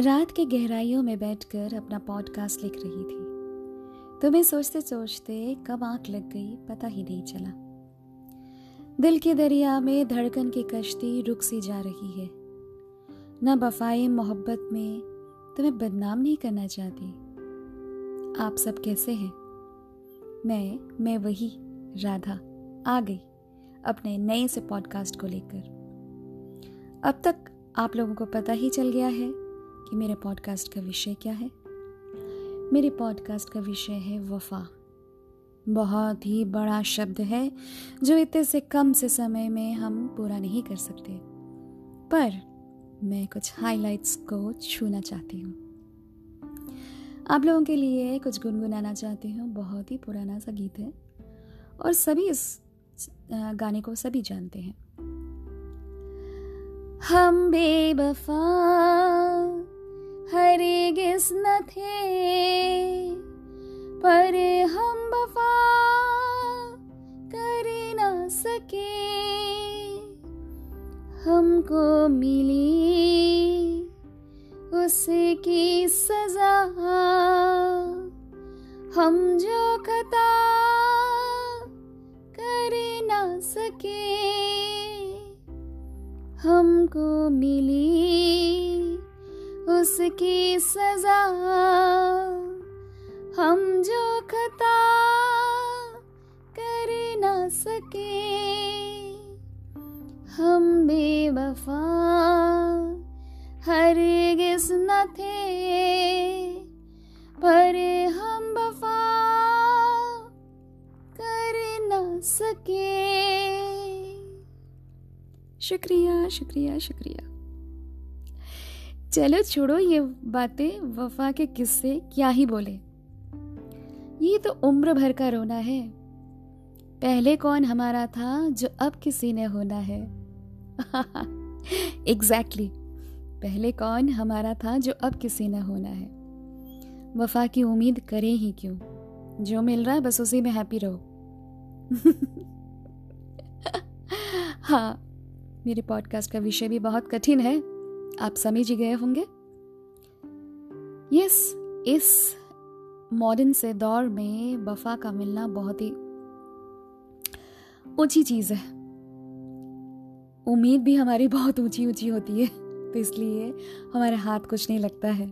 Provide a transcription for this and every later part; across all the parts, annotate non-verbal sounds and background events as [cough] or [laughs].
रात के गहराइयों में बैठकर अपना पॉडकास्ट लिख रही थी। तुम्हें सोचते सोचते कब आँख लग गई, पता ही नहीं चला। दिल के दरिया में धड़कन की कश्ती रुक सी जा रही है। न बफाए मोहब्बत में तुम्हें बदनाम नहीं करना चाहती। आप सब कैसे हैं? मैं मैं वही, राधा, आ गई, अपने नए से पॉडकास्ट को लेकर। अब तक आप लोगों को पता ही चल गया है कि मेरे पॉडकास्ट का विषय क्या है? मेरे पॉडकास्ट का विषय है वफा। बहुत ही बड़ा शब्द है, जो इतने से कम से समय में हम पूरा नहीं कर सकते। पर मैं कुछ हाइलाइट्स को छूना चाहती हूँ। आप लोगों के लिए कुछ गुनगुनाना चाहती हूँ। बहुत ही पुराना सा गीत है और सभी इस गाने को सभी जानते हैं। हम बेबफा न थे, पर हम वफा कर न सके। हमको मिली उसकी सजा। हम जो खता कर न सके। हमको मिली उसकी सजा। हम जो खता कर न सके, हम बेवफा हर गिस न थे, पर हम वफा कर न सके। शुक्रिया शुक्रिया शुक्रिया। चलो छोड़ो ये बातें, वफा के किस्से क्या ही बोले। ये तो उम्र भर का रोना है। पहले कौन हमारा था जो अब किसी ने होना है? Exactly [laughs] exactly. पहले कौन हमारा था जो अब किसी ने होना है? वफा की उम्मीद करें ही क्यों? जो मिल रहा है बस उसी में हैप्पी रहो। [laughs] हाँ मेरे पॉडकास्ट का विषय भी बहुत कठिन है। आप समझ ही गए होंगे? यस इस मॉडर्न से दौर में वफा का मिलना बहुत ही ऊँची चीज़ है। उम्मीद भी हमारी बहुत ऊँची ऊँची होती है तो इसलिए हमारे हाथ कुछ नहीं लगता है।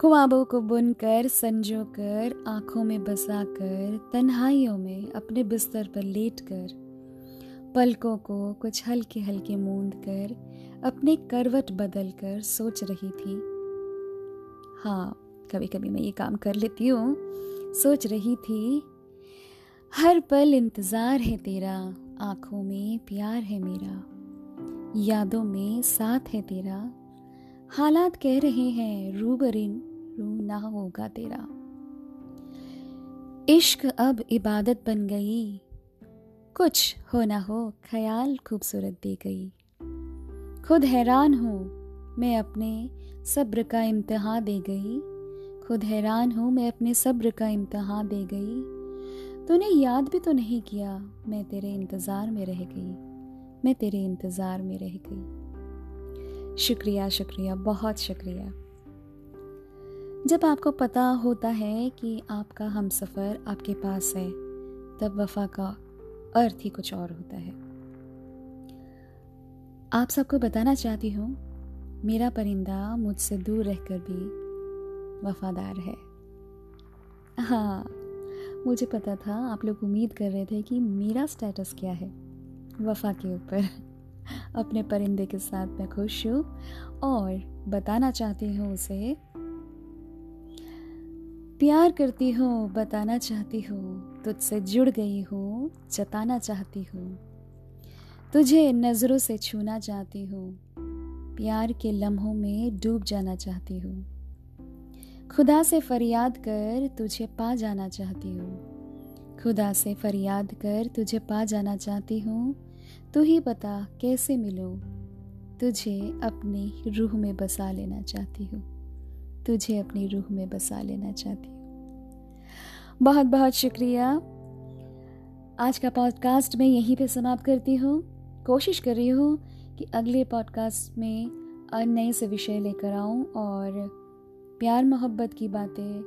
ख्वाबों को बुनकर संजो कर आँखों में बसा कर तन्हाइयों में अपने बिस्तर पर लेट कर पलकों को कुछ हल्के हल्के मूंद कर अपने करवट बदल कर सोच रही थी। हाँ कभी कभी मैं ये काम कर लेती हूँ। सोच रही थी, हर पल इंतज़ार है तेरा, आँखों में प्यार है मेरा, यादों में साथ है तेरा, हालात कह रहे हैं, रूबरिन, रू ना होगा तेरा। इश्क अब इबादत बन गई कुछ हो ना हो ख्याल खूबसूरत दे गई। खुद हैरान हूँ मैं अपने सब्र का इम्तहा दे गई। खुद हैरान हूँ मैं अपने सब्र का इम्तहा दे गई। तूने याद भी तो नहीं किया मैं तेरे इंतज़ार में रह गई। मैं तेरे इंतज़ार में रह गई। शुक्रिया शुक्रिया, बहुत शुक्रिया। जब आपको पता होता है कि आपका हम सफ़र आपके पास है, तब वफा का अर्थ ही कुछ और होता है। आप सबको बताना चाहती हूँ, मेरा परिंदा मुझसे दूर रहकर भी वफादार है। हाँ मुझे पता था, आप लोग उम्मीद कर रहे थे कि मेरा स्टेटस क्या है, वफा के ऊपर। अपने परिंदे के साथ मैं खुश हूँ और बताना चाहती हूँ उसे प्यार करती हूँ, बताना चाहती हूँ, तुझसे जुड़ गई हूँ, जताना चाहती हूँ, तुझे नज़रों से छूना चाहती हूँ, प्यार के लम्हों में डूब जाना चाहती हूँ, खुदा से फरियाद कर तुझे पा जाना चाहती हूँ, खुदा से फरियाद कर तुझे पा जाना चाहती हूँ, तू ही बता कैसे मिलो, तुझे अपनी रूह में बसा लेना चाहती हूँ। तुझे अपनी रूह में बसा लेना चाहती हूँ। बहुत बहुत शुक्रिया। आज का पॉडकास्ट मैं यहीं पे समाप्त करती हूँ। कोशिश कर रही हूँ कि अगले पॉडकास्ट में नए से विषय लेकर आऊँ और प्यार मोहब्बत की बातें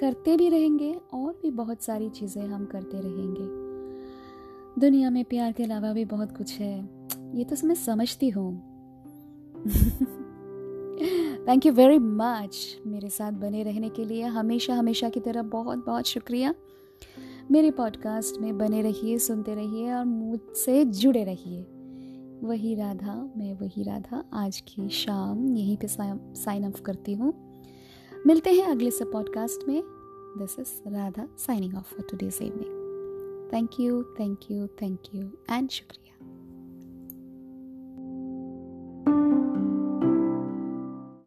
करते भी रहेंगे और भी बहुत सारी चीज़ें हम करते रहेंगे। दुनिया में प्यार के अलावा भी बहुत कुछ है। ये तो मैं समझती हूँ। [laughs] थैंक यू वेरी मच मेरे साथ बने रहने के लिए। हमेशा हमेशा की तरह बहुत बहुत शुक्रिया। मेरे पॉडकास्ट में बने रहिए, सुनते रहिए और मुझसे जुड़े रहिए। वही राधा, मैं वही राधा। आज की शाम यहीं पे साइन ऑफ़ करती हूँ। मिलते हैं अगले से पॉडकास्ट में। This is Radha signing off for today's evening thank you thank you thank you and शुक्रिया।